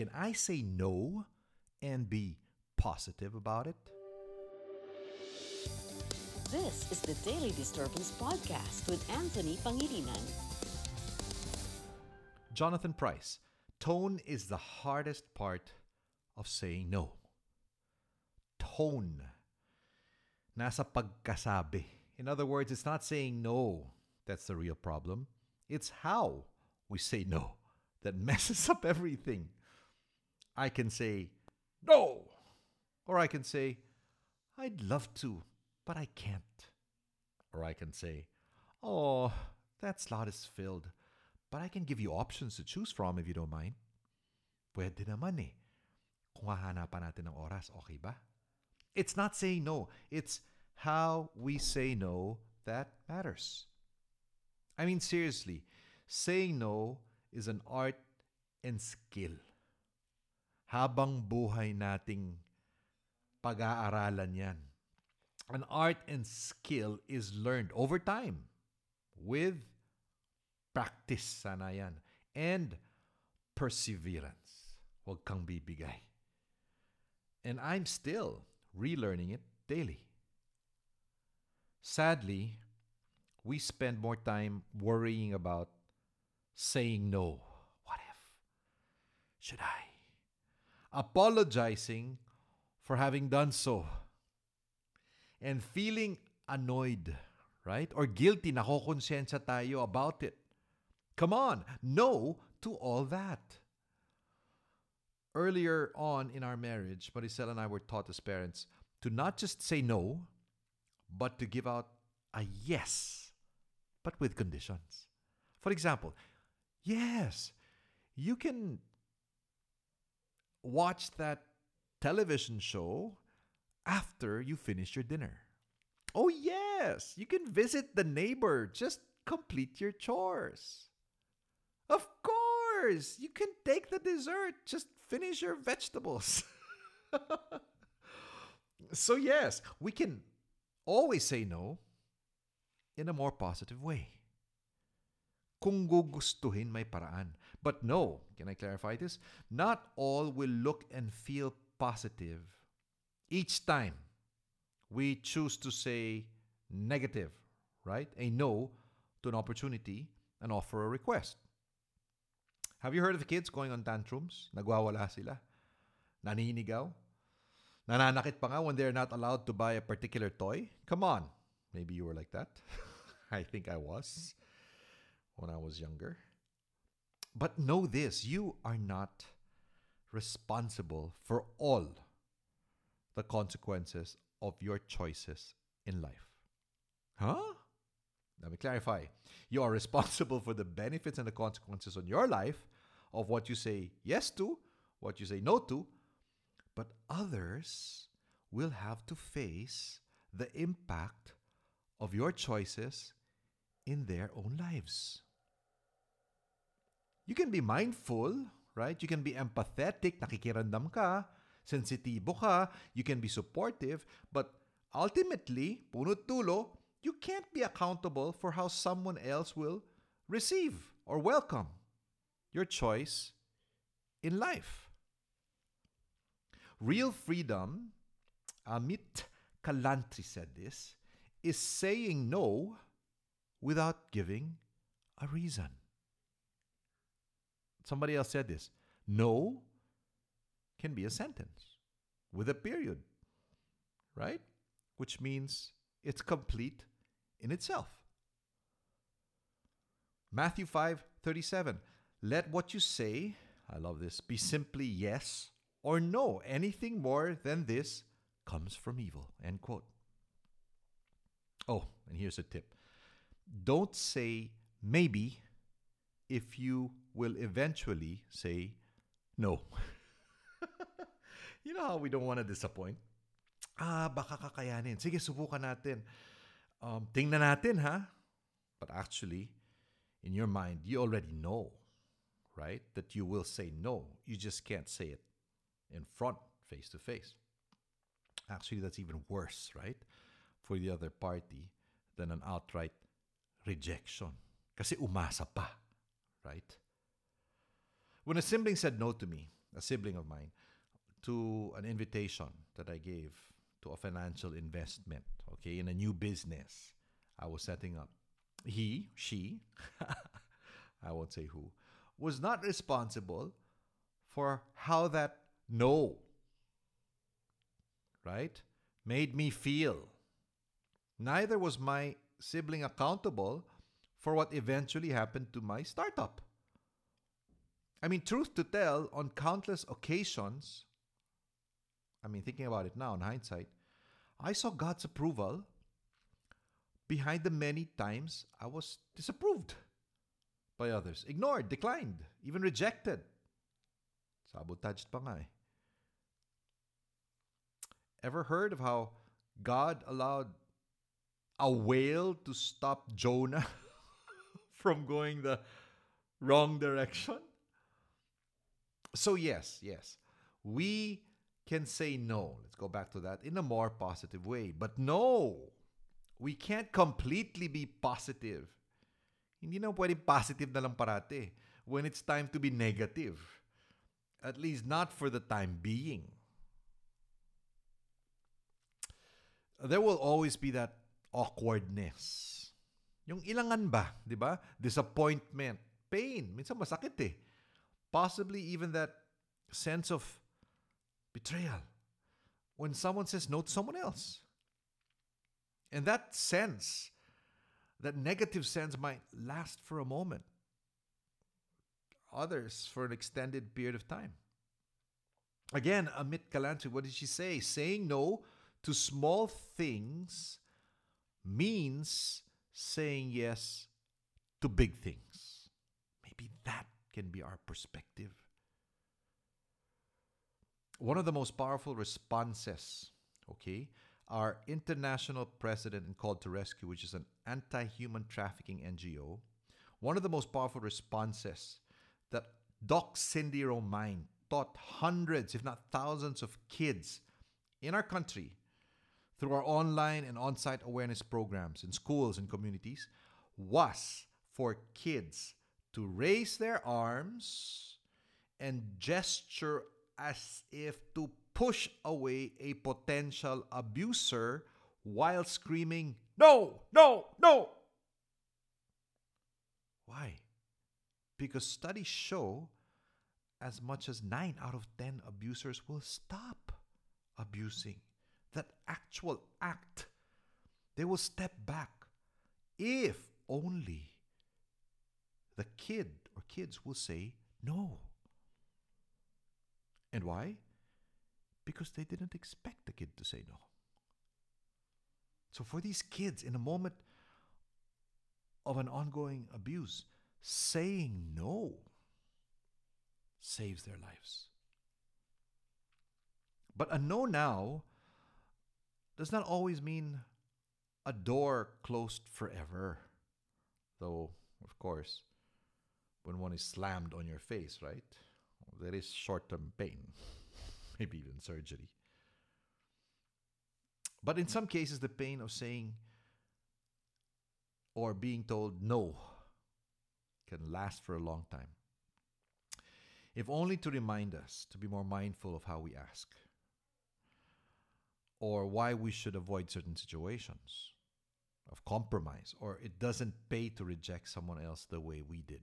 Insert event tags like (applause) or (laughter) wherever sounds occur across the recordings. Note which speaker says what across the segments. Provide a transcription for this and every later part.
Speaker 1: Can I say no and be positive about it?
Speaker 2: This is the Daily Disturbance Podcast with Anthony Pangilinan.
Speaker 1: Jonathan Price, tone is the hardest part of saying no. Tone. Nasa pagkasabi. In other words, it's not saying no that's the real problem. It's how we say no that messes (laughs) up everything. I can say no, or I can say I'd love to, but I can't. Or I can say, oh, that slot is filled, but I can give you options to choose from if you don't mind. Pwede naman eh. Kung hahanapan natin ng oras, okay ba? It's not saying no. It's how we say no that matters. I mean, seriously, saying no is an art and skill. Habang buhay nating pag-aaralan yan. An art and skill is learned over time with practice sana yan. And perseverance. Huwag kang bibigay. And I'm still relearning it daily. Sadly, we spend more time worrying about saying no. What if? Should I? Apologizing for having done so. And feeling annoyed, right? Or guilty, nakokonsensya tayo about it. Come on, no to all that. Earlier on in our marriage, Maricel and I were taught as parents to not just say no, but to give out a yes, but with conditions. For example, yes, you can watch that television show after you finish your dinner. Oh, yes, you can visit the neighbor. Just complete your chores. Of course, you can take the dessert. Just finish your vegetables. (laughs) so, yes, we can always say no in a more positive way. Kung gugustuhin, may paraan. But no, can I clarify this? Not all will look and feel positive each time we choose to say negative, right? A no to an opportunity and offer a request. Have you heard of kids going on tantrums? Nagwawala sila. Naninigaw. Nananakit pa nga when they're not allowed to buy a particular toy. Come on. Maybe you were like that. (laughs) I think I was when I was younger. But know this you are not responsible for all the consequences of your choices in life. Huh? Let me clarify. You are responsible for the benefits and the consequences on your life of what you say yes to, what you say no to, but others will have to face the impact of your choices in their own lives. You can be mindful, right? You can be empathetic, nakikirandam ka, sensitibo ka, you can be supportive, but ultimately, punot tulo, you can't be accountable for how someone else will receive or welcome your choice in life. Real freedom, Amit Kalantri said this, is saying no without giving a reason. Somebody else said this no can be a sentence with a period, right? Which means it's complete in itself. Matthew 5 37. Let what you say, I love this, be simply yes or no. Anything more than this comes from evil. End quote. Oh, and here's a tip don't say maybe if you will eventually say no. (laughs) you know how we don't want to disappoint? Ah, baka kakayanin. Sige, subukan natin. Um, tingnan natin, ha? But actually, in your mind, you already know, right? That you will say no. You just can't say it in front, face to face. Actually, that's even worse, right? For the other party than an outright rejection. Kasi umasa pa, right? When a sibling said no to me, a sibling of mine, to an invitation that I gave to a financial investment, okay, in a new business I was setting up. He, she, (laughs) I won't say who, was not responsible for how that no, right, made me feel. Neither was my sibling accountable for what eventually happened to my startup. I mean, truth to tell, on countless occasions, I mean, thinking about it now in hindsight, I saw God's approval behind the many times I was disapproved by others, ignored, declined, even rejected. Sabotaged pa nga eh. Ever heard of how God allowed a whale to stop Jonah (laughs) from going the wrong direction? So, yes, yes, we can say no. Let's go back to that in a more positive way. But no, we can't completely be positive. Hindi na pwedeng positive na lang parate when it's time to be negative. At least not for the time being. There will always be that awkwardness. Yung ilangan ba, di ba? Disappointment, pain. Minsan masakit eh. Possibly even that sense of betrayal when someone says no to someone else. And that sense, that negative sense might last for a moment, others for an extended period of time. Again, Amit Kalantri, what did she say? Saying no to small things means saying yes to big things. Maybe that can be our perspective. One of the most powerful responses, okay, our international president and Call to Rescue, which is an anti human trafficking NGO, one of the most powerful responses that Doc Cindy Romine taught hundreds, if not thousands, of kids in our country through our online and on site awareness programs in schools and communities was for kids to raise their arms and gesture as if to push away a potential abuser while screaming, No, no, no. Why? Because studies show as much as 9 out of 10 abusers will stop abusing. That actual act, they will step back if only the kid or kids will say no. And why? Because they didn't expect the kid to say no. So, for these kids, in a moment of an ongoing abuse, saying no saves their lives. But a no now does not always mean a door closed forever. Though, of course, when one is slammed on your face, right? There is short term pain, (laughs) maybe even surgery. But in some cases, the pain of saying or being told no can last for a long time. If only to remind us to be more mindful of how we ask or why we should avoid certain situations of compromise or it doesn't pay to reject someone else the way we did.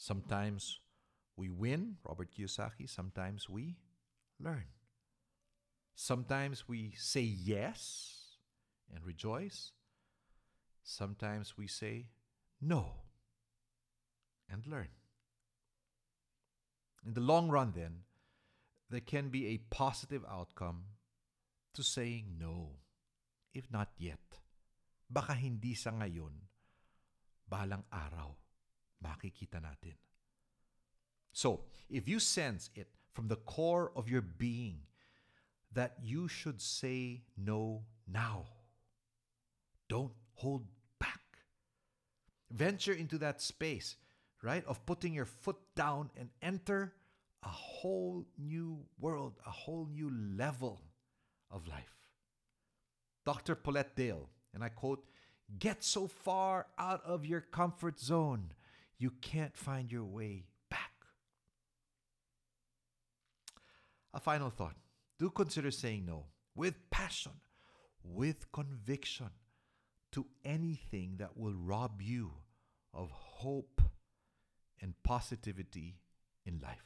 Speaker 1: Sometimes we win, Robert Kiyosaki, sometimes we learn. Sometimes we say yes and rejoice. Sometimes we say no and learn. In the long run, then, there can be a positive outcome to saying no, if not yet. Baka hindi sa ngayon, balang araw, makikita natin. So, if you sense it from the core of your being that you should say no now, don't hold back. Venture into that space, right, of putting your foot down and enter a whole new world, a whole new level of life. Dr. Paulette Dale, and I quote, Get so far out of your comfort zone, you can't find your way back. A final thought. Do consider saying no with passion, with conviction to anything that will rob you of hope and positivity in life.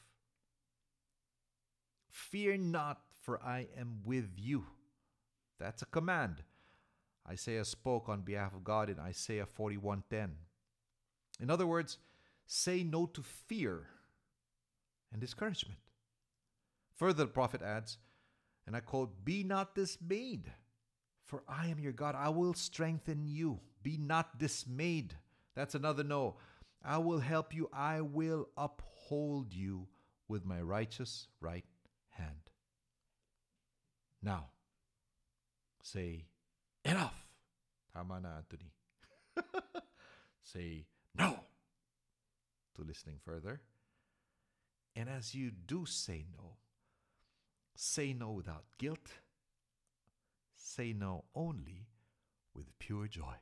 Speaker 1: Fear not, for I am with you. That's a command. Isaiah spoke on behalf of God in Isaiah 41:10. In other words, say no to fear and discouragement. Further, the prophet adds, and I quote, Be not dismayed, for I am your God. I will strengthen you. Be not dismayed. That's another no. I will help you. I will uphold you with my righteous right hand. Now, say, Enough! Tama na, Anthony. (laughs) say no to listening further. And as you do say no, say no without guilt. Say no only with pure joy.